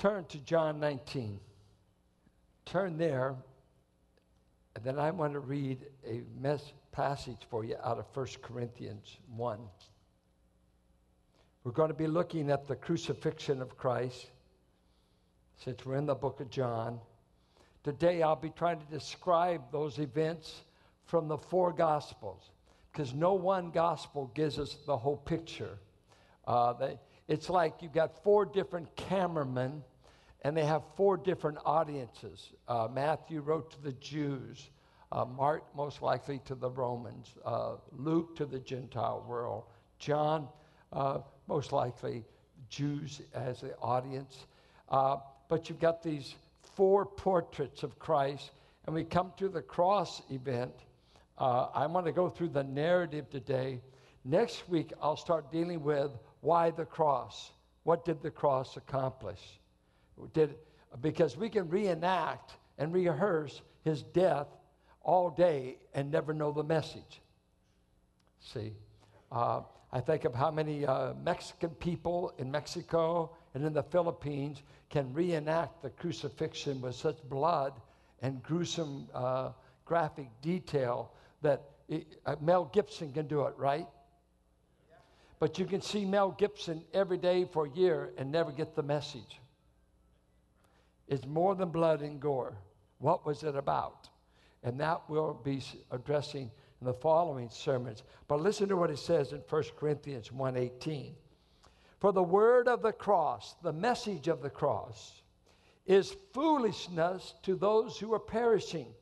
turn to John 19. Turn there, and then I want to read a mess, passage for you out of 1 Corinthians 1. We're going to be looking at the crucifixion of Christ since we're in the book of John. Today I'll be trying to describe those events from the four Gospels because no one Gospel gives us the whole picture. Uh, they, it's like you've got four different cameramen and they have four different audiences. Uh, Matthew wrote to the Jews, uh, Mark, most likely, to the Romans, uh, Luke to the Gentile world, John, uh, most likely, Jews as the audience. Uh, but you've got these four portraits of Christ, and we come to the cross event. Uh, I want to go through the narrative today. Next week, I'll start dealing with why the cross. What did the cross accomplish? Did, because we can reenact and rehearse his death all day and never know the message. See, uh, I think of how many uh, Mexican people in Mexico and in the Philippines can reenact the crucifixion with such blood and gruesome uh, graphic detail that it, uh, Mel Gibson can do it, right? But you can see Mel Gibson every day for a year and never get the message. It's more than blood and gore. What was it about? And that we'll be addressing in the following sermons. But listen to what it says in 1 Corinthians 1:18. For the word of the cross, the message of the cross, is foolishness to those who are perishing.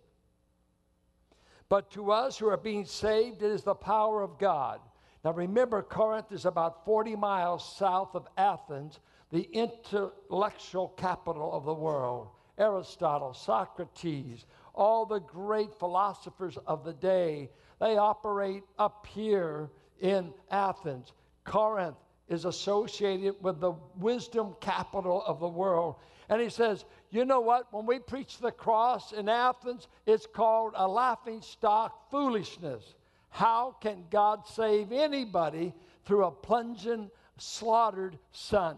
But to us who are being saved, it is the power of God. Now remember, Corinth is about 40 miles south of Athens, the intellectual capital of the world. Aristotle, Socrates, all the great philosophers of the day, they operate up here in Athens. Corinth is associated with the wisdom capital of the world. And he says, you know what? When we preach the cross in Athens, it's called a laughing stock foolishness. How can God save anybody through a plunging, slaughtered son?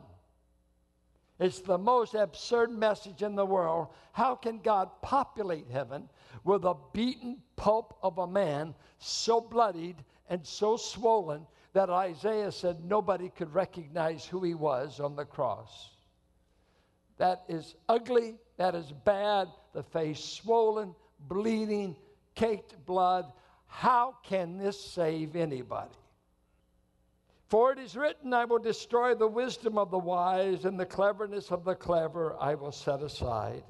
It's the most absurd message in the world. How can God populate heaven with a beaten pulp of a man so bloodied and so swollen that Isaiah said nobody could recognize who he was on the cross? That is ugly, that is bad, the face swollen, bleeding, caked blood. How can this save anybody? For it is written, I will destroy the wisdom of the wise, and the cleverness of the clever I will set aside.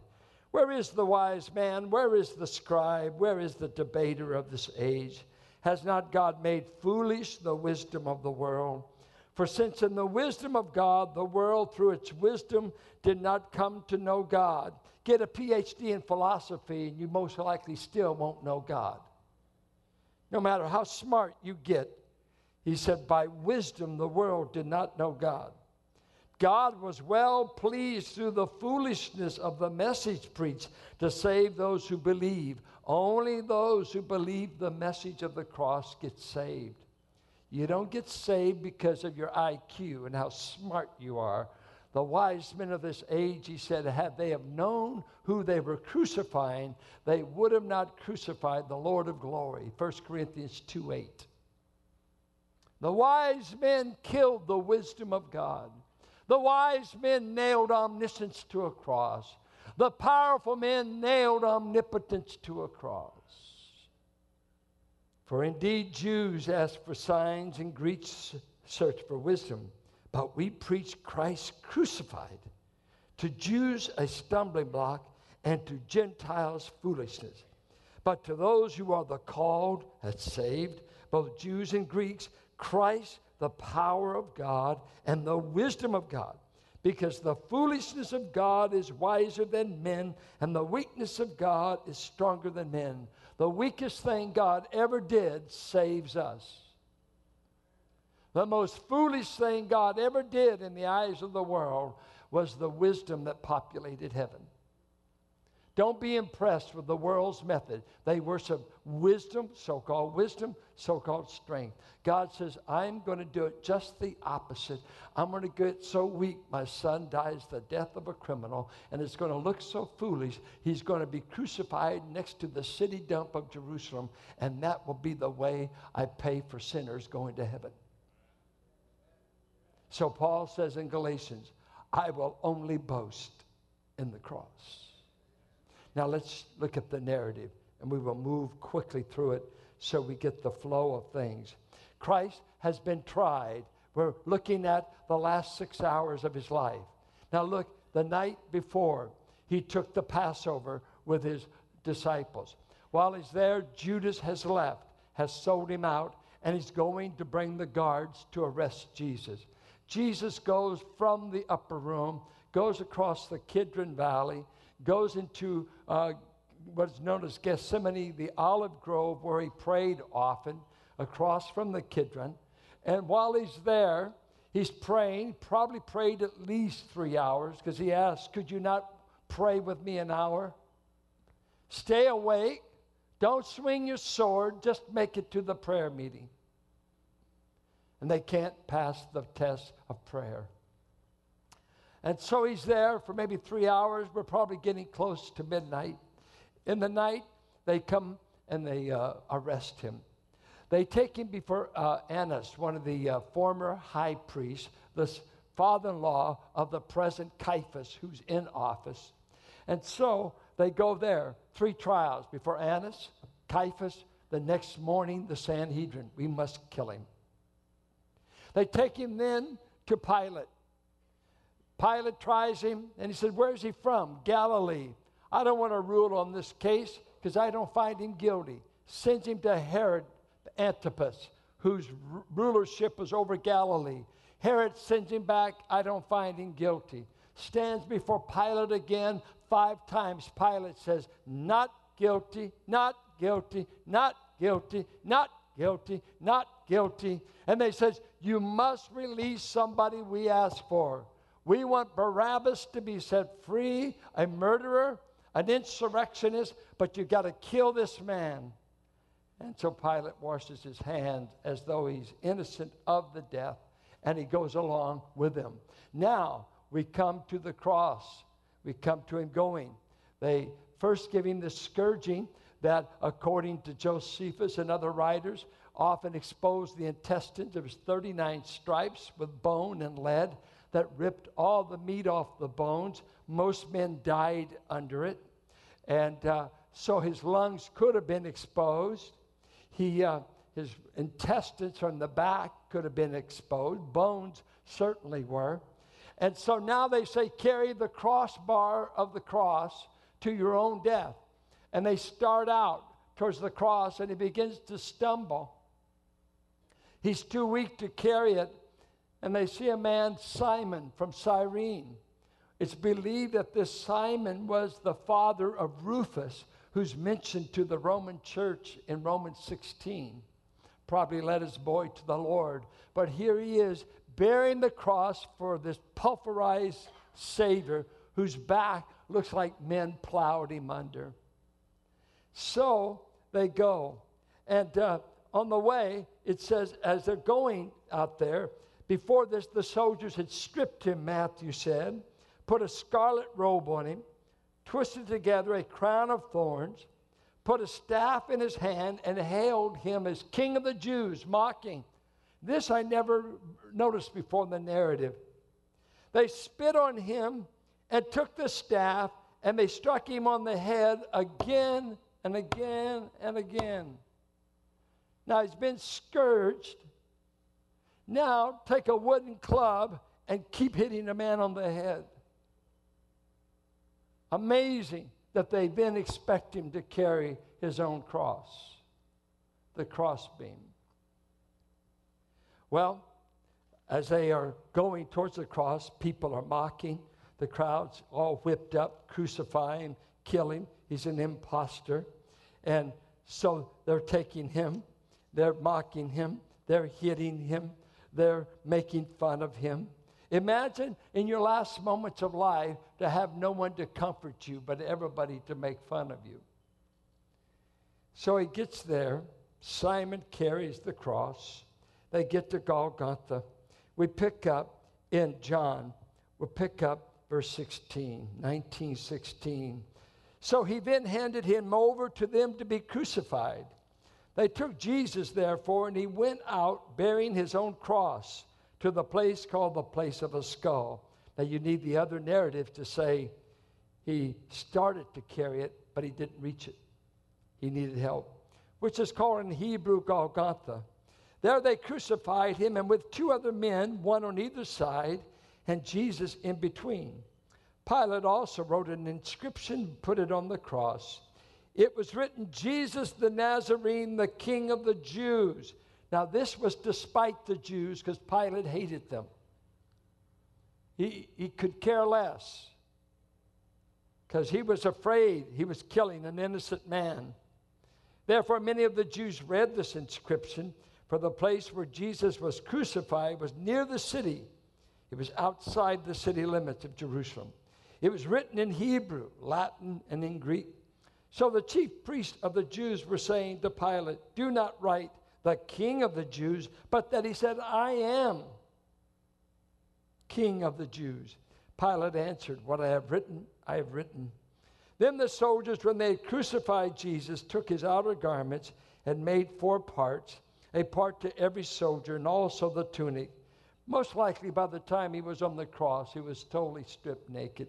Where is the wise man? Where is the scribe? Where is the debater of this age? Has not God made foolish the wisdom of the world? For since in the wisdom of God, the world through its wisdom did not come to know God, get a PhD in philosophy, and you most likely still won't know God. No matter how smart you get, he said, By wisdom the world did not know God. God was well pleased through the foolishness of the message preached to save those who believe. Only those who believe the message of the cross get saved. You don't get saved because of your IQ and how smart you are. The wise men of this age, he said, had they have known who they were crucifying, they would have not crucified the Lord of glory. 1 Corinthians 2 8. The wise men killed the wisdom of God. The wise men nailed omniscience to a cross. The powerful men nailed omnipotence to a cross. For indeed, Jews ask for signs and Greeks search for wisdom, but we preach Christ crucified. To Jews, a stumbling block, and to Gentiles, foolishness. But to those who are the called and saved, both Jews and Greeks, Christ, the power of God and the wisdom of God. Because the foolishness of God is wiser than men, and the weakness of God is stronger than men. The weakest thing God ever did saves us. The most foolish thing God ever did in the eyes of the world was the wisdom that populated heaven. Don't be impressed with the world's method. They worship wisdom, so called wisdom, so called strength. God says, I'm going to do it just the opposite. I'm going to get so weak, my son dies the death of a criminal, and it's going to look so foolish. He's going to be crucified next to the city dump of Jerusalem, and that will be the way I pay for sinners going to heaven. So Paul says in Galatians, I will only boast in the cross. Now let's look at the narrative and we will move quickly through it so we get the flow of things. Christ has been tried. We're looking at the last six hours of his life. Now, look, the night before, he took the Passover with his disciples. While he's there, Judas has left, has sold him out, and he's going to bring the guards to arrest Jesus. Jesus goes from the upper room, goes across the Kidron Valley, goes into uh, what's known as Gethsemane, the olive grove, where he prayed often, across from the Kidron. And while he's there, he's praying, probably prayed at least three hours, because he asked, Could you not pray with me an hour? Stay awake. Don't swing your sword. Just make it to the prayer meeting. And they can't pass the test of prayer. And so he's there for maybe three hours. We're probably getting close to midnight. In the night, they come and they uh, arrest him. They take him before uh, Annas, one of the uh, former high priests, the father in law of the present Caiaphas, who's in office. And so they go there, three trials before Annas, Caiaphas, the next morning, the Sanhedrin. We must kill him. They take him then to Pilate. Pilate tries him and he said, Where's he from? Galilee. I don't want to rule on this case because I don't find him guilty. Sends him to Herod Antipas, whose rulership was over Galilee. Herod sends him back. I don't find him guilty. Stands before Pilate again five times. Pilate says, Not guilty, not guilty, not guilty, not guilty, not guilty. And they says, You must release somebody we ask for. We want Barabbas to be set free, a murderer, an insurrectionist, but you got to kill this man. And so Pilate washes his hands as though he's innocent of the death, and he goes along with them. Now we come to the cross. We come to him going. They first give him the scourging that, according to Josephus and other writers, often exposed the intestines of his 39 stripes with bone and lead that ripped all the meat off the bones. Most men died under it. And uh, so his lungs could have been exposed. He, uh, his intestines from the back could have been exposed. Bones certainly were. And so now they say, carry the crossbar of the cross to your own death. And they start out towards the cross and he begins to stumble. He's too weak to carry it and they see a man, Simon from Cyrene. It's believed that this Simon was the father of Rufus, who's mentioned to the Roman church in Romans 16. Probably led his boy to the Lord. But here he is bearing the cross for this pulverized Savior whose back looks like men plowed him under. So they go. And uh, on the way, it says, as they're going out there, before this, the soldiers had stripped him, Matthew said, put a scarlet robe on him, twisted together a crown of thorns, put a staff in his hand, and hailed him as King of the Jews, mocking. This I never noticed before in the narrative. They spit on him and took the staff and they struck him on the head again and again and again. Now he's been scourged now take a wooden club and keep hitting a man on the head. Amazing that they then expect him to carry his own cross, the crossbeam. Well, as they are going towards the cross, people are mocking. The crowd's all whipped up, crucifying, killing. He's an impostor. And so they're taking him, they're mocking him, they're hitting him, they're making fun of him. Imagine in your last moments of life to have no one to comfort you, but everybody to make fun of you. So he gets there. Simon carries the cross. They get to Golgotha. We pick up in John, we'll pick up verse 16, 19, 16. So he then handed him over to them to be crucified. They took Jesus, therefore, and he went out bearing his own cross to the place called the place of a skull. Now, you need the other narrative to say he started to carry it, but he didn't reach it. He needed help, which is called in Hebrew Golgotha. There they crucified him, and with two other men, one on either side, and Jesus in between. Pilate also wrote an inscription, put it on the cross. It was written, Jesus the Nazarene, the King of the Jews. Now, this was despite the Jews because Pilate hated them. He, he could care less because he was afraid he was killing an innocent man. Therefore, many of the Jews read this inscription, for the place where Jesus was crucified was near the city. It was outside the city limits of Jerusalem. It was written in Hebrew, Latin, and in Greek. So the chief priests of the Jews were saying to Pilate, Do not write the king of the Jews, but that he said, I am king of the Jews. Pilate answered, What I have written, I have written. Then the soldiers, when they had crucified Jesus, took his outer garments and made four parts, a part to every soldier, and also the tunic. Most likely by the time he was on the cross, he was totally stripped naked.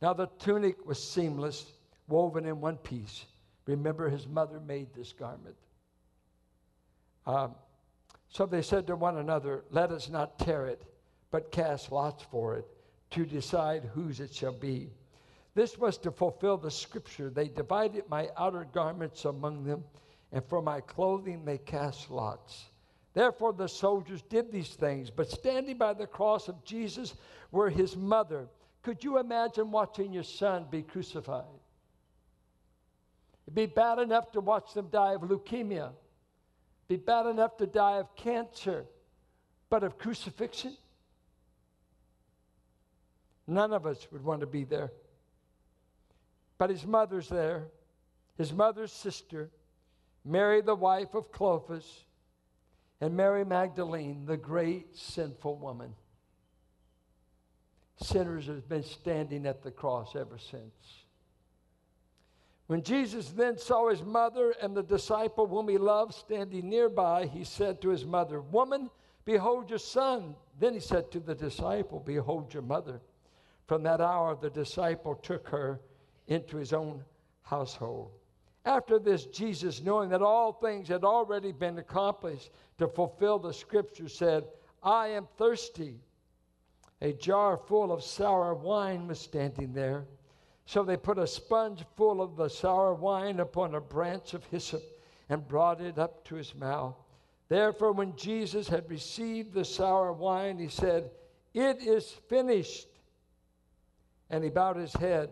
Now the tunic was seamless, woven in one piece. Remember, his mother made this garment. Um, so they said to one another, Let us not tear it, but cast lots for it to decide whose it shall be. This was to fulfill the scripture. They divided my outer garments among them, and for my clothing they cast lots. Therefore the soldiers did these things, but standing by the cross of Jesus were his mother. Could you imagine watching your son be crucified? It'd be bad enough to watch them die of leukemia be bad enough to die of cancer, but of crucifixion? None of us would want to be there. But his mother's there, his mother's sister, Mary, the wife of Clopas, and Mary Magdalene, the great sinful woman. Sinners have been standing at the cross ever since. When Jesus then saw his mother and the disciple whom he loved standing nearby, he said to his mother, Woman, behold your son. Then he said to the disciple, Behold your mother. From that hour, the disciple took her into his own household. After this, Jesus, knowing that all things had already been accomplished to fulfill the scripture, said, I am thirsty. A jar full of sour wine was standing there. So they put a sponge full of the sour wine upon a branch of hyssop and brought it up to his mouth. Therefore, when Jesus had received the sour wine, he said, It is finished. And he bowed his head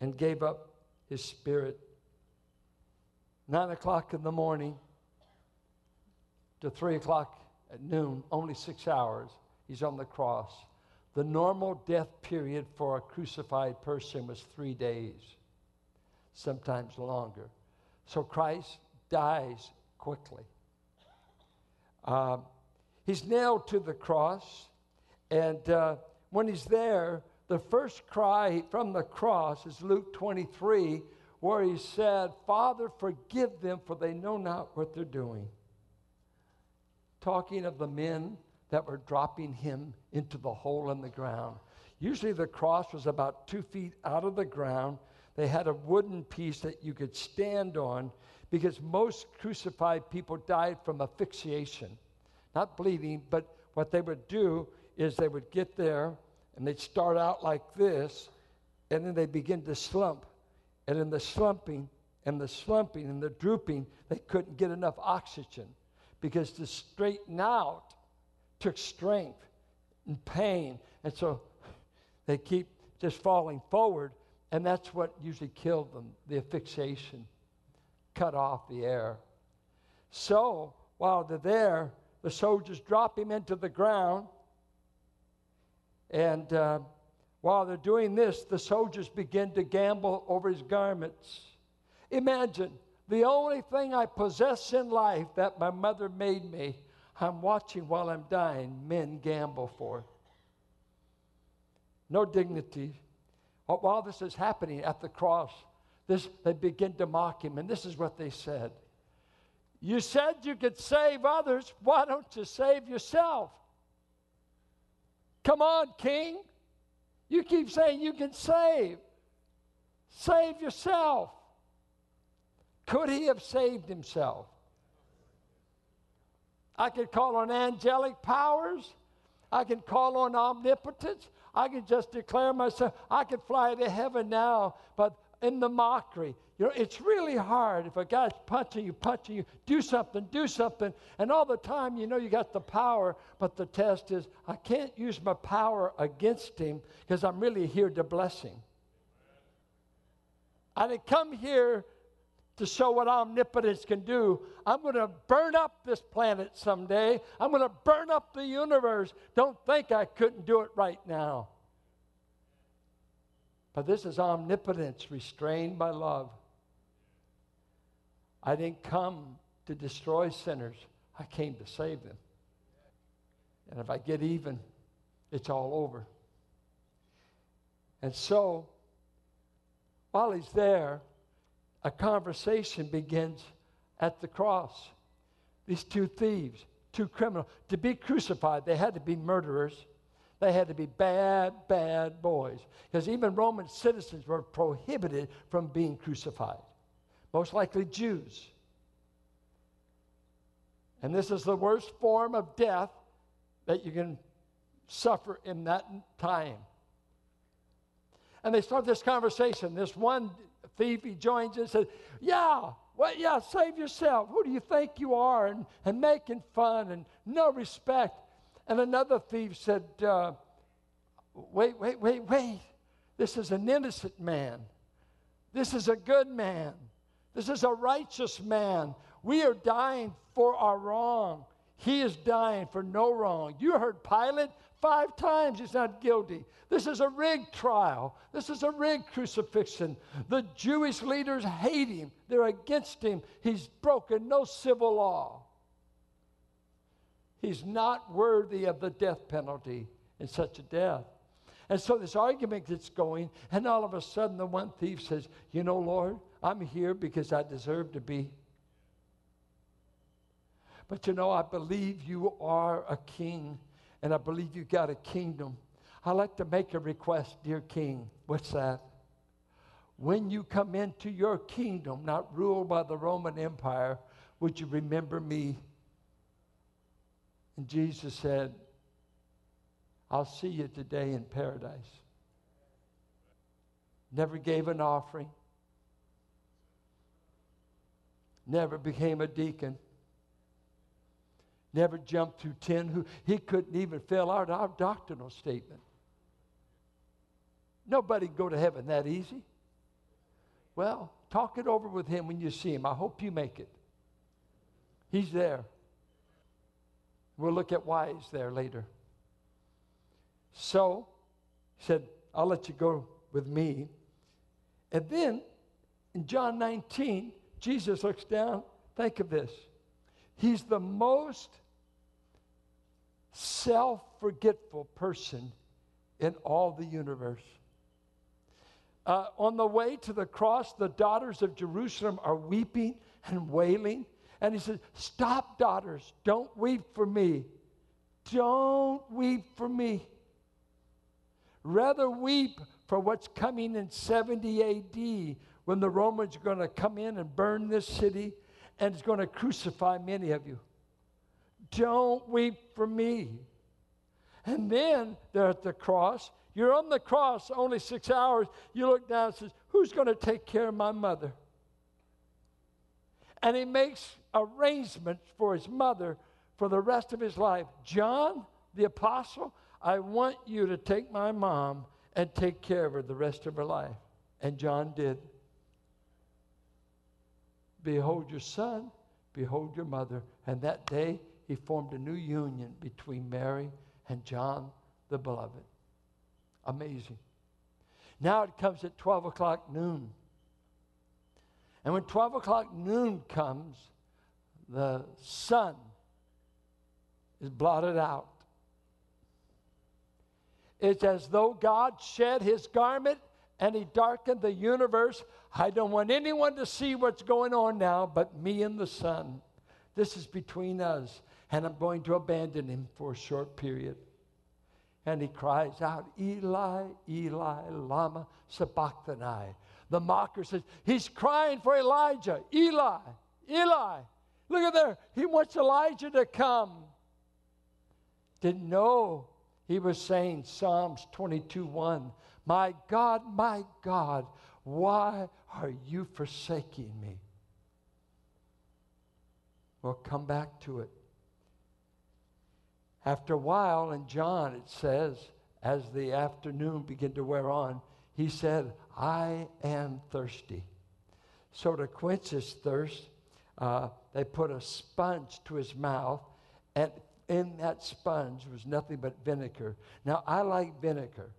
and gave up his spirit. Nine o'clock in the morning to three o'clock at noon, only six hours, he's on the cross. The normal death period for a crucified person was three days, sometimes longer. So Christ dies quickly. Um, he's nailed to the cross, and uh, when he's there, the first cry from the cross is Luke 23, where he said, Father, forgive them, for they know not what they're doing. Talking of the men that were dropping him into the hole in the ground. Usually the cross was about two feet out of the ground. They had a wooden piece that you could stand on because most crucified people died from asphyxiation, not bleeding, but what they would do is they would get there and they'd start out like this, and then they begin to slump. And in the slumping and the slumping and the drooping, they couldn't get enough oxygen because to straighten out, took strength and pain. And so they keep just falling forward. And that's what usually killed them the asphyxiation, cut off the air. So while they're there, the soldiers drop him into the ground. And uh, while they're doing this, the soldiers begin to gamble over his garments. Imagine the only thing I possess in life that my mother made me, I'm watching while I'm dying men gamble for. No dignity. While this is happening at the cross, this, they begin to mock him, and this is what they said. You said you could save others. Why don't you save yourself? Come on, King. You keep saying you can save. Save yourself. Could he have saved himself? I could call on angelic powers. I can call on omnipotence. I can just declare myself. I could fly to heaven now, but in the mockery. You know, it's really hard if a guy's punching you, punching you, do something, do something, and all the time you know you got the power, but the test is I can't use my power against him because I'm really here to bless him. I didn't come here to show what omnipotence can do. I'm going to burn up this planet someday. I'm going to burn up the universe. Don't think I couldn't do it right now. But this is omnipotence restrained by love. I didn't come to destroy sinners, I came to save them. And if I get even, it's all over. And so, while he's there, a conversation begins at the cross. These two thieves, two criminals, to be crucified, they had to be murderers. They had to be bad, bad boys. Because even Roman citizens were prohibited from being crucified, most likely Jews. And this is the worst form of death that you can suffer in that time. And they start this conversation. This one thief, he joins us and says, Yeah, well, yeah, save yourself. Who do you think you are? And, and making fun and no respect. And another thief said, uh, Wait, wait, wait, wait. This is an innocent man. This is a good man. This is a righteous man. We are dying for our wrong. He is dying for no wrong. You heard Pilate five times he's not guilty. This is a rigged trial. This is a rigged crucifixion. The Jewish leaders hate him, they're against him. He's broken no civil law. He's not worthy of the death penalty in such a death. And so this argument gets going, and all of a sudden the one thief says, You know, Lord, I'm here because I deserve to be. But you know, I believe you are a king, and I believe you've got a kingdom. I'd like to make a request, dear king. What's that? When you come into your kingdom, not ruled by the Roman Empire, would you remember me? And Jesus said, I'll see you today in paradise. Never gave an offering, never became a deacon, never jumped through 10 who he couldn't even fill out our doctrinal statement. Nobody go to heaven that easy. Well, talk it over with him when you see him. I hope you make it. He's there. We'll look at why he's there later. So he said, I'll let you go with me. And then in John 19, Jesus looks down. Think of this. He's the most self forgetful person in all the universe. Uh, on the way to the cross, the daughters of Jerusalem are weeping and wailing. And he says, Stop, daughters. Don't weep for me. Don't weep for me. Rather weep for what's coming in 70 AD when the Romans are going to come in and burn this city and it's going to crucify many of you. Don't weep for me. And then they're at the cross. You're on the cross only six hours. You look down and says, Who's going to take care of my mother? And he makes arrangements for his mother for the rest of his life. John, the apostle, I want you to take my mom and take care of her the rest of her life. And John did. Behold your son, behold your mother. And that day he formed a new union between Mary and John the beloved. Amazing. Now it comes at 12 o'clock noon. And when 12 o'clock noon comes, the sun is blotted out. It's as though God shed his garment and he darkened the universe. I don't want anyone to see what's going on now but me and the Son. This is between us, and I'm going to abandon him for a short period. And he cries out, Eli, Eli, Lama Sabachthani. The mocker says, He's crying for Elijah. Eli, Eli. Look at there. He wants Elijah to come. Didn't know he was saying Psalms 22 1. My God, my God, why are you forsaking me? We'll come back to it. After a while, in John, it says, as the afternoon began to wear on, he said, I am thirsty. So to quench his thirst, uh, they put a sponge to his mouth, and in that sponge was nothing but vinegar. Now, I like vinegar.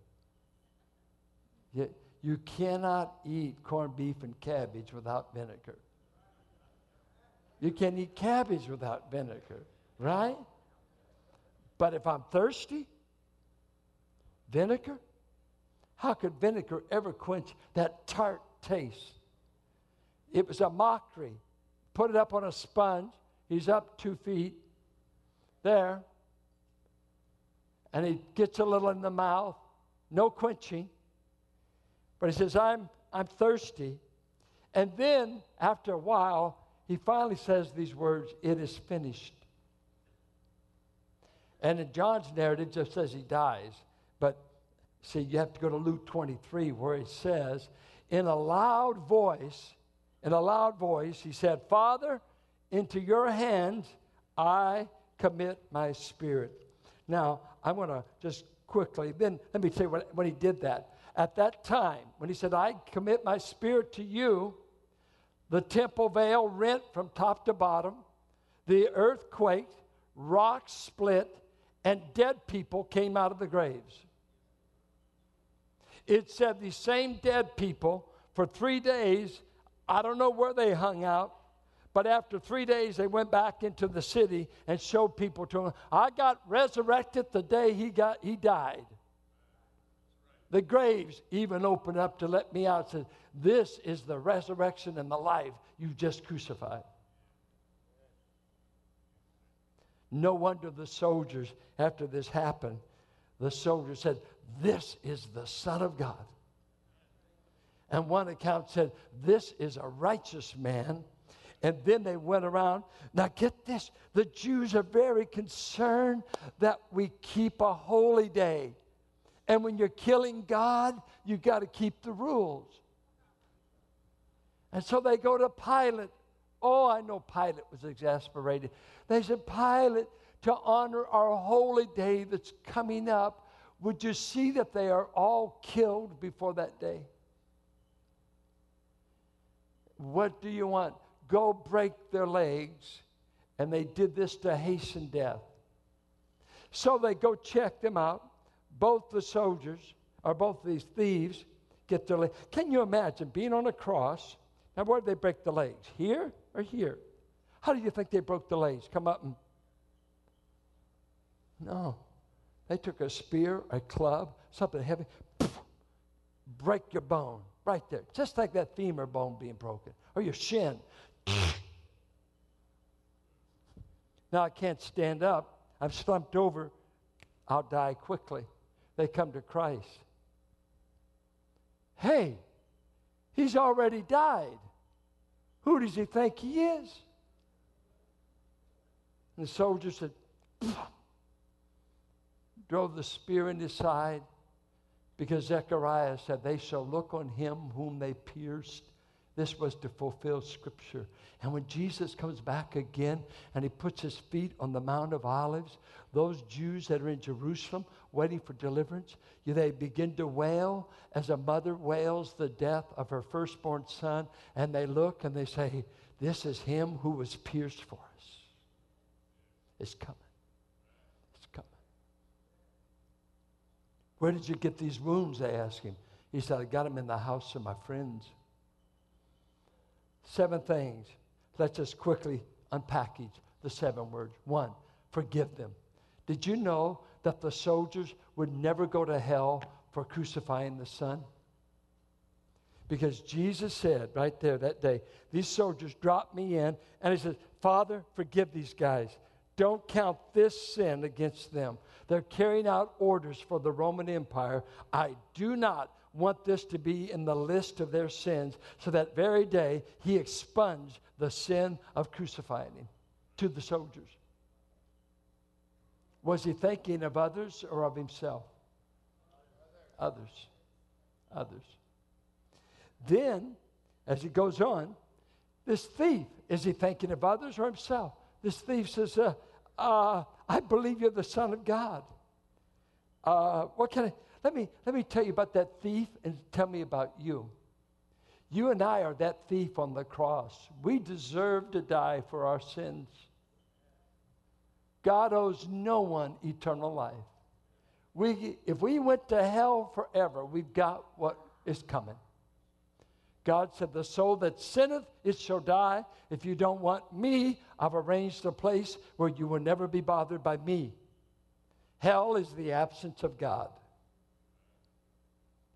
You, you cannot eat corned beef and cabbage without vinegar. You can't eat cabbage without vinegar, right? But if I'm thirsty, vinegar? How could vinegar ever quench that tart taste? It was a mockery. Put it up on a sponge. He's up two feet there. And he gets a little in the mouth. No quenching. But he says, I'm, I'm thirsty. And then, after a while, he finally says these words, It is finished. And in John's narrative, just says he dies. But see, you have to go to Luke 23, where it says, in a loud voice, in a loud voice, he said, Father, into your hands I commit my spirit. Now, I want to just quickly, then let me tell you what, when he did that. At that time, when he said, I commit my spirit to you, the temple veil rent from top to bottom, the earth quaked, rocks split, and dead people came out of the graves. It said these same dead people for three days, I don't know where they hung out, but after three days, they went back into the city and showed people to him. I got resurrected the day he, got, he died. The graves even opened up to let me out. Said, "This is the resurrection and the life you just crucified." No wonder the soldiers, after this happened, the soldiers said, This is the Son of God. And one account said, This is a righteous man. And then they went around. Now, get this the Jews are very concerned that we keep a holy day. And when you're killing God, you've got to keep the rules. And so they go to Pilate. Oh, I know Pilate was exasperated. They said, Pilate, to honor our holy day that's coming up, would you see that they are all killed before that day? What do you want? Go break their legs. And they did this to hasten death. So they go check them out. Both the soldiers, or both these thieves, get their legs. Can you imagine being on a cross? Now, where did they break the legs? Here or here? How do you think they broke the legs? Come up and. No. They took a spear, a club, something heavy, poof, break your bone right there. Just like that femur bone being broken, or your shin. now I can't stand up. I'm slumped over. I'll die quickly. They come to Christ. Hey, he's already died. Who does he think he is? And the soldier said, drove the spear in his side because Zechariah said, They shall look on him whom they pierced. This was to fulfill Scripture. And when Jesus comes back again and he puts his feet on the Mount of Olives, those Jews that are in Jerusalem waiting for deliverance, they begin to wail as a mother wails the death of her firstborn son. And they look and they say, This is him who was pierced for us. It's coming. It's coming. Where did you get these wounds? They ask him. He said, I got them in the house of my friends. Seven things. Let's just quickly unpackage the seven words. One, forgive them. Did you know that the soldiers would never go to hell for crucifying the Son? Because Jesus said right there that day, these soldiers dropped me in, and he said, Father, forgive these guys. Don't count this sin against them. They're carrying out orders for the Roman Empire. I do not want this to be in the list of their sins. So that very day, he expunged the sin of crucifying him to the soldiers. Was he thinking of others or of himself? Others. Others. Then, as he goes on, this thief, is he thinking of others or himself? This thief says, uh, uh, I believe you're the Son of God. Uh, what can I, let me, let me tell you about that thief and tell me about you. You and I are that thief on the cross. We deserve to die for our sins. God owes no one eternal life. We, if we went to hell forever, we've got what is coming. God said, The soul that sinneth, it shall die. If you don't want me, I've arranged a place where you will never be bothered by me. Hell is the absence of God.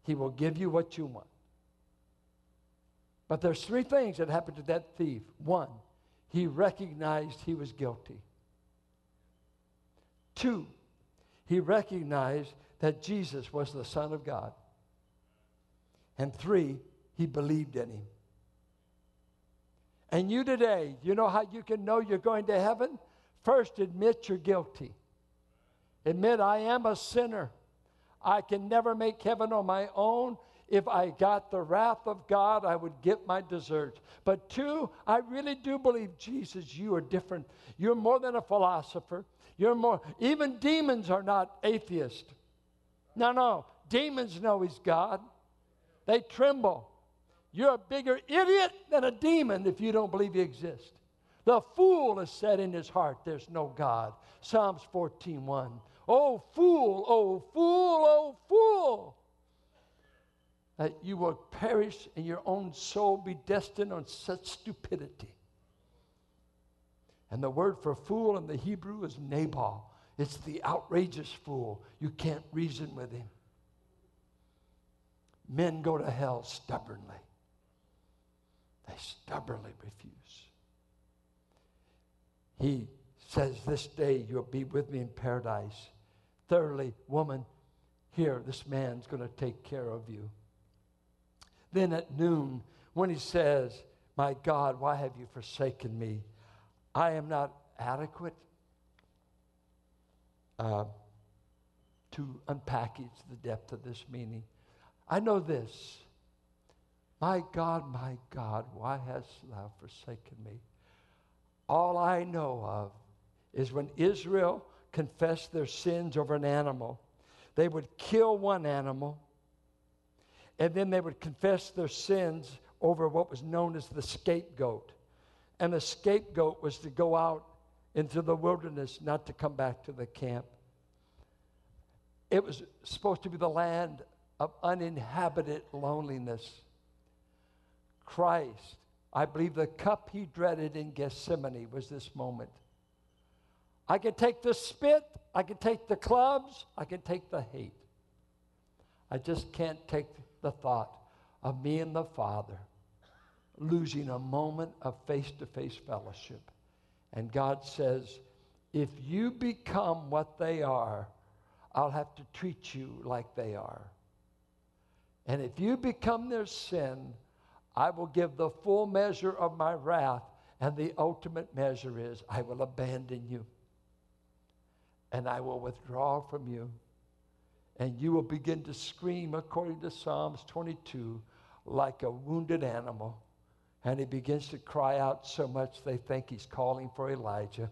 He will give you what you want. But there's three things that happened to that thief. One, he recognized he was guilty. Two, he recognized that Jesus was the Son of God. And three, he believed in him. And you today, you know how you can know you're going to heaven? First, admit you're guilty. Admit, I am a sinner. I can never make heaven on my own. If I got the wrath of God, I would get my deserts. But two, I really do believe, Jesus, you are different. You're more than a philosopher. You're more, even demons are not atheists. No, no. Demons know He's God, they tremble. You're a bigger idiot than a demon if you don't believe He exists. The fool has said in his heart, There's no God. Psalms 14 1. Oh, fool, oh, fool, oh, fool. That you will perish and your own soul be destined on such stupidity. And the word for fool in the Hebrew is Nabal. It's the outrageous fool. You can't reason with him. Men go to hell stubbornly, they stubbornly refuse. He says, This day you'll be with me in paradise. Thirdly, woman, here, this man's going to take care of you. Then at noon, when he says, My God, why have you forsaken me? I am not adequate uh, to unpackage the depth of this meaning. I know this. My God, my God, why hast thou forsaken me? All I know of is when Israel confessed their sins over an animal, they would kill one animal, and then they would confess their sins over what was known as the scapegoat. And the scapegoat was to go out into the wilderness, not to come back to the camp. It was supposed to be the land of uninhabited loneliness. Christ, I believe the cup he dreaded in Gethsemane was this moment. I can take the spit, I can take the clubs, I can take the hate. I just can't take the thought of me and the Father losing a moment of face to face fellowship. And God says, if you become what they are, I'll have to treat you like they are. And if you become their sin, I will give the full measure of my wrath, and the ultimate measure is I will abandon you. And I will withdraw from you. And you will begin to scream, according to Psalms 22, like a wounded animal and he begins to cry out so much they think he's calling for Elijah.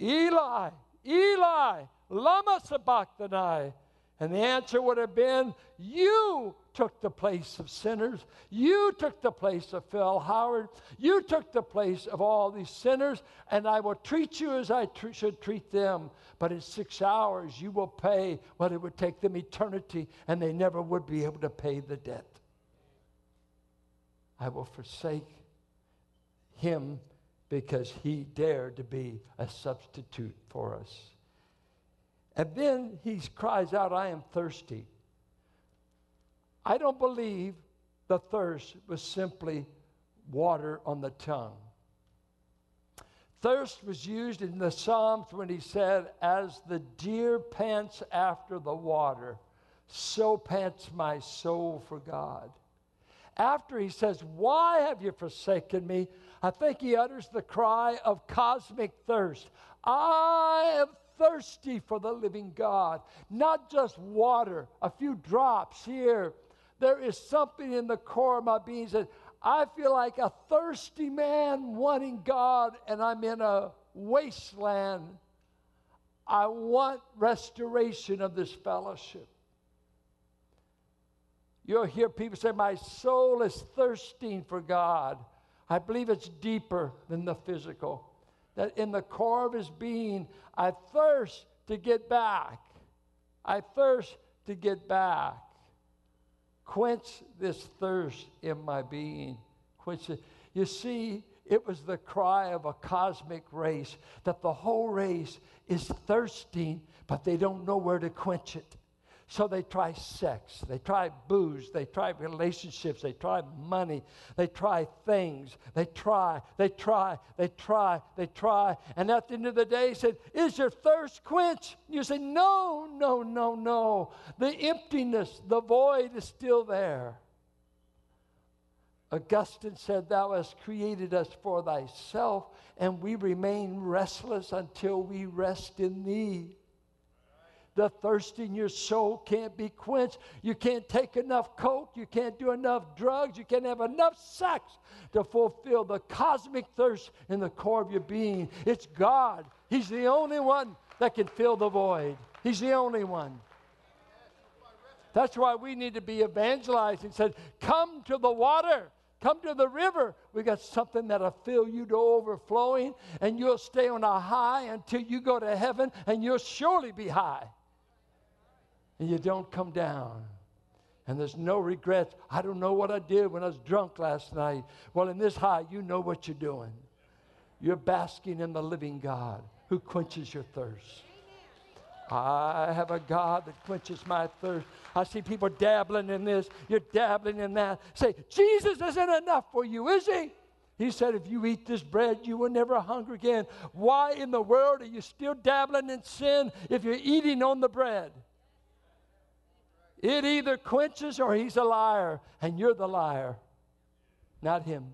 Eli, Eli, lama sabachthani. And the answer would have been, You took the place of sinners. You took the place of Phil Howard. You took the place of all these sinners, and I will treat you as I tr- should treat them. But in six hours, you will pay what it would take them eternity, and they never would be able to pay the debt. I will forsake him because he dared to be a substitute for us. And then he cries out, I am thirsty. I don't believe the thirst was simply water on the tongue. Thirst was used in the Psalms when he said, As the deer pants after the water, so pants my soul for God. After he says, Why have you forsaken me? I think he utters the cry of cosmic thirst. I am thirsty for the living God, not just water, a few drops here. There is something in the core of my being that I feel like a thirsty man wanting God, and I'm in a wasteland. I want restoration of this fellowship. You'll hear people say, My soul is thirsting for God. I believe it's deeper than the physical. That in the core of his being, I thirst to get back. I thirst to get back. Quench this thirst in my being. Quench it. You see, it was the cry of a cosmic race that the whole race is thirsting, but they don't know where to quench it. So they try sex, they try booze, they try relationships, they try money, they try things, they try, they try, they try, they try. And at the end of the day, he said, Is your thirst quenched? You say, No, no, no, no. The emptiness, the void is still there. Augustine said, Thou hast created us for thyself, and we remain restless until we rest in thee. The thirst in your soul can't be quenched. You can't take enough coke. You can't do enough drugs. You can't have enough sex to fulfill the cosmic thirst in the core of your being. It's God. He's the only one that can fill the void. He's the only one. That's why we need to be evangelizing. Said, come to the water. Come to the river. We got something that'll fill you to overflowing, and you'll stay on a high until you go to heaven, and you'll surely be high and you don't come down. And there's no regrets. I don't know what I did when I was drunk last night. Well, in this high, you know what you're doing. You're basking in the living God who quenches your thirst. I have a God that quenches my thirst. I see people dabbling in this, you're dabbling in that. Say, Jesus isn't enough for you, is he? He said, If you eat this bread, you will never hunger again. Why in the world are you still dabbling in sin if you're eating on the bread? It either quenches or he's a liar, and you're the liar, not him.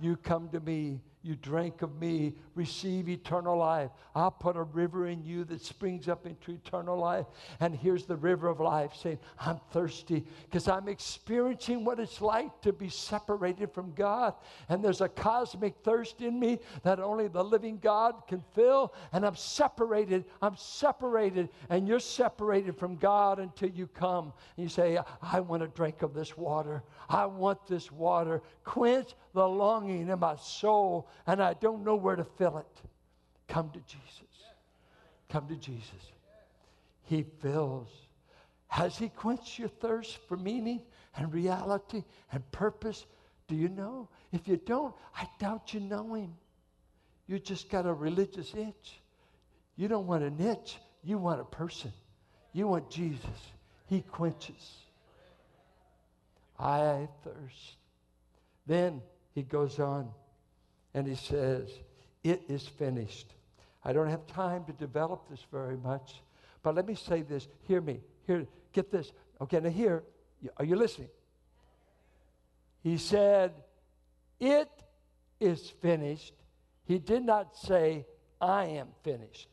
You come to me you drink of me, receive eternal life. I'll put a river in you that springs up into eternal life. And here's the river of life saying, I'm thirsty because I'm experiencing what it's like to be separated from God. And there's a cosmic thirst in me that only the living God can fill. And I'm separated. I'm separated. And you're separated from God until you come. And you say, I want a drink of this water. I want this water. Quench the longing in my soul and I don't know where to fill it. Come to Jesus. Come to Jesus. He fills. Has He quenched your thirst for meaning and reality and purpose? Do you know? If you don't, I doubt you know Him. You just got a religious itch. You don't want an itch, you want a person. You want Jesus. He quenches. I thirst. Then he goes on and he says, It is finished. I don't have time to develop this very much, but let me say this. Hear me. Here, get this. Okay, now here, are you listening? He said, It is finished. He did not say, I am finished.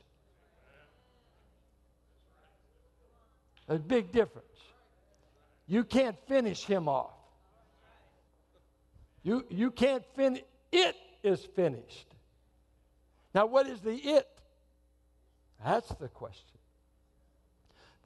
A big difference. You can't finish him off. You, you can't finish. It is finished. Now, what is the it? That's the question.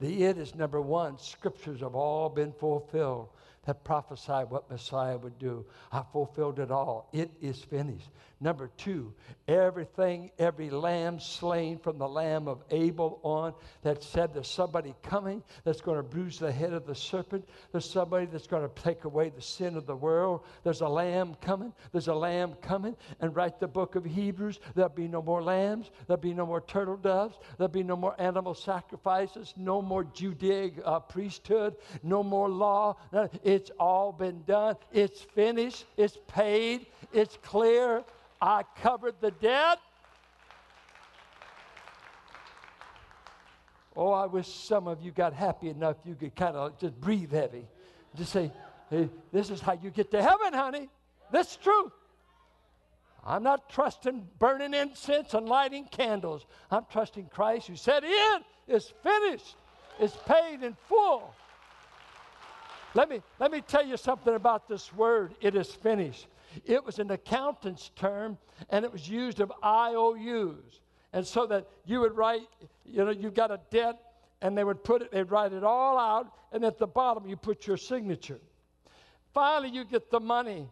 The it is number one. Scriptures have all been fulfilled that prophesied what Messiah would do. I fulfilled it all. It is finished. Number two, everything, every lamb slain from the lamb of Abel on that said there's somebody coming that's going to bruise the head of the serpent. There's somebody that's going to take away the sin of the world. There's a lamb coming. There's a lamb coming. And write the book of Hebrews. There'll be no more lambs. There'll be no more turtle doves. There'll be no more animal sacrifices. No more Judaic uh, priesthood. No more law. It's all been done. It's finished. It's paid. It's clear. I covered the debt. Oh, I wish some of you got happy enough you could kind of just breathe heavy. Just say, hey, this is how you get to heaven, honey. This is true. I'm not trusting burning incense and lighting candles. I'm trusting Christ who said, It is finished, it's paid in full. Let me, let me tell you something about this word, it is finished. It was an accountant's term, and it was used of IOUs. And so that you would write, you know, you've got a debt, and they would put it, they'd write it all out, and at the bottom you put your signature. Finally, you get the money,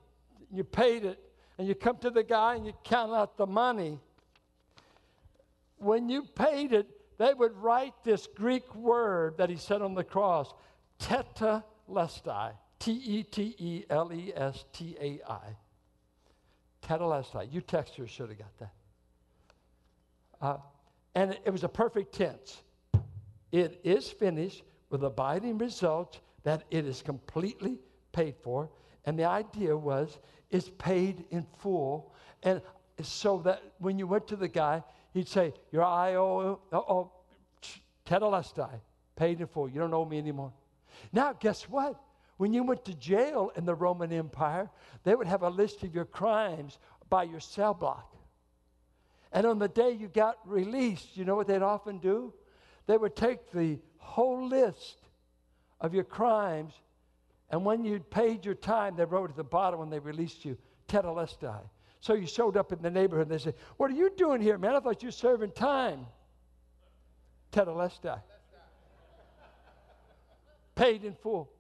you paid it, and you come to the guy and you count out the money. When you paid it, they would write this Greek word that he said on the cross, tetelestai, T E T E L E S T A I. Tetelestai. You texters should have got that. Uh, and it, was a perfect tense. It is finished with abiding results that it is completely paid for. And the idea was it's paid in full. And so that when you went to the guy, he'd say, Your IO, oh, tetelestai, paid in full. You don't owe me anymore. Now, guess what? When you went to jail in the Roman Empire, they would have a list of your crimes by your cell block. And on the day you got released, you know what they'd often do? They would take the whole list of your crimes, and when you'd paid your time, they wrote at the bottom when they released you, Tetelestai. So you showed up in the neighborhood and they said, What are you doing here, man? I thought you were serving time. Tetelestai. Paid in full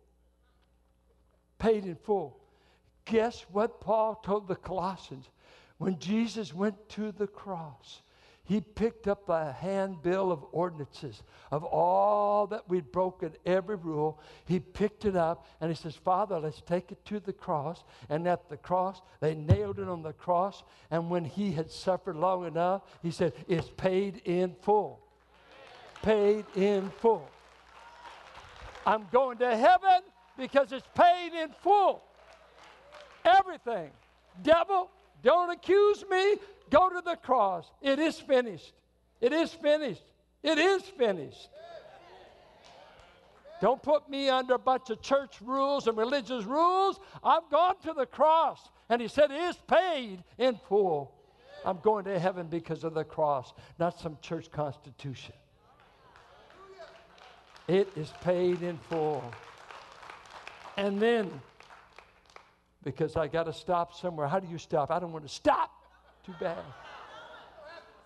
paid in full. Guess what Paul told the Colossians? When Jesus went to the cross, he picked up a handbill of ordinances of all that we'd broken, every rule. He picked it up and he says, Father, let's take it to the cross. And at the cross, they nailed it on the cross. And when he had suffered long enough, he said, It's paid in full. Paid in full. I'm going to heaven because it's paid in full. Everything. Devil, don't accuse me. Go to the cross. It is finished. It is finished. It is finished. Don't put me under a bunch of church rules and religious rules. I've gone to the cross. And he said, It is paid in full. I'm going to heaven because of the cross, not some church constitution. It is paid in full. And then, because I got to stop somewhere, how do you stop? I don't want to stop. Too bad.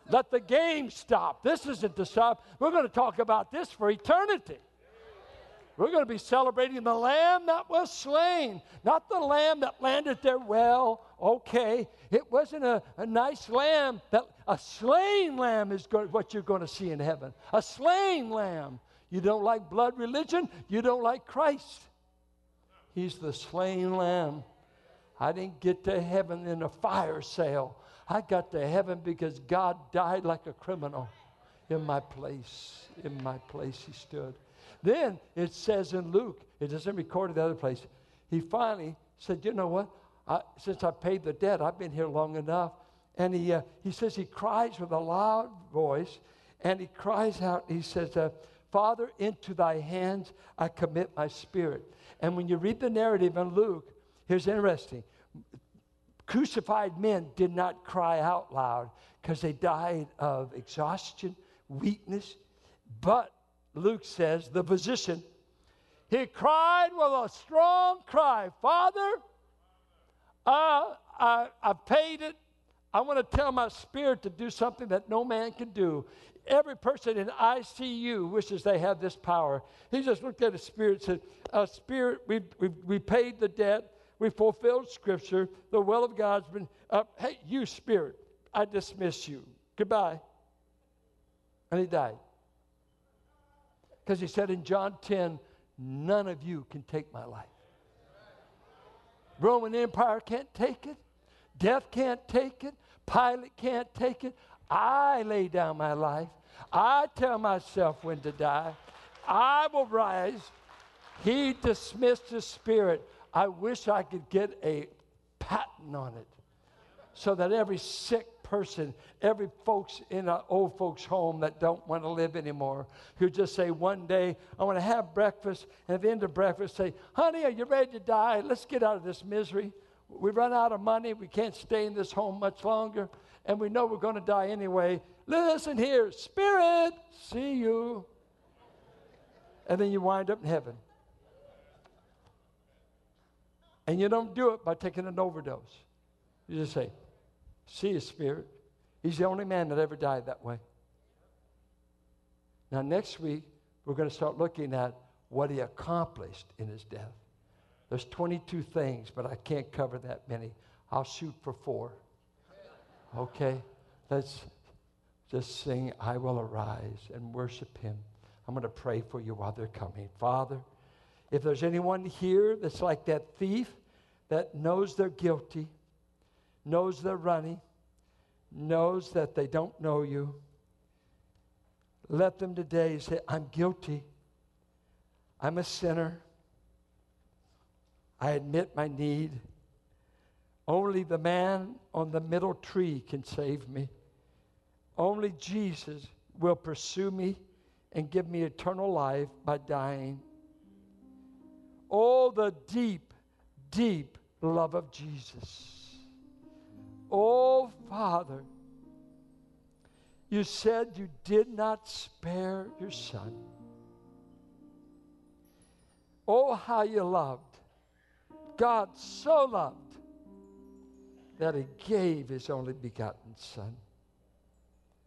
Let the game stop. This isn't to stop. We're going to talk about this for eternity. We're going to be celebrating the lamb that was slain, not the lamb that landed there well. Okay, it wasn't a, a nice lamb. That a slain lamb is what you're going to see in heaven. A slain lamb. You don't like blood religion. You don't like Christ. He's the slain lamb. I didn't get to heaven in a fire sale. I got to heaven because God died like a criminal in my place. In my place, He stood. Then it says in Luke, it doesn't record it the other place, he finally said, You know what? I, since I paid the debt, I've been here long enough. And he, uh, he says he cries with a loud voice, and he cries out, he says, uh, Father, into thy hands I commit my spirit. And when you read the narrative in Luke, here's interesting. Crucified men did not cry out loud because they died of exhaustion, weakness. But Luke says, the physician, he cried with a strong cry, Father, uh, I, I paid it. I want to tell my spirit to do something that no man can do. Every person in ICU wishes they had this power. He just looked at his spirit and said, uh, Spirit, we, we, we paid the debt. We fulfilled Scripture. The will of God's been, uh, hey, you spirit, I dismiss you. Goodbye. And he died. Because he said in John 10, none of you can take my life. Roman Empire can't take it. Death can't take it. Pilate can't take it. I lay down my life. I tell myself when to die. I will rise. He dismissed his spirit. I wish I could get a patent on it so that every sick person, every folks in an old folks home that don't want to live anymore, who just say one day, I want to have breakfast, and at the end of breakfast say, honey, are you ready to die? Let's get out of this misery. We run out of money. We can't stay in this home much longer, and we know we're going to die anyway. Listen here, Spirit, see you. And then you wind up in heaven. And you don't do it by taking an overdose. You just say, See his spirit. He's the only man that ever died that way. Now, next week, we're going to start looking at what he accomplished in his death. There's 22 things, but I can't cover that many. I'll shoot for four. Okay? Let's just sing, I will arise and worship him. I'm going to pray for you while they're coming. Father, if there's anyone here that's like that thief that knows they're guilty, knows they're running, knows that they don't know you, let them today say, I'm guilty. I'm a sinner. I admit my need. Only the man on the middle tree can save me. Only Jesus will pursue me and give me eternal life by dying. Oh, the deep, deep love of Jesus. Oh, Father, you said you did not spare your son. Oh, how you loved. God so loved that he gave his only begotten son.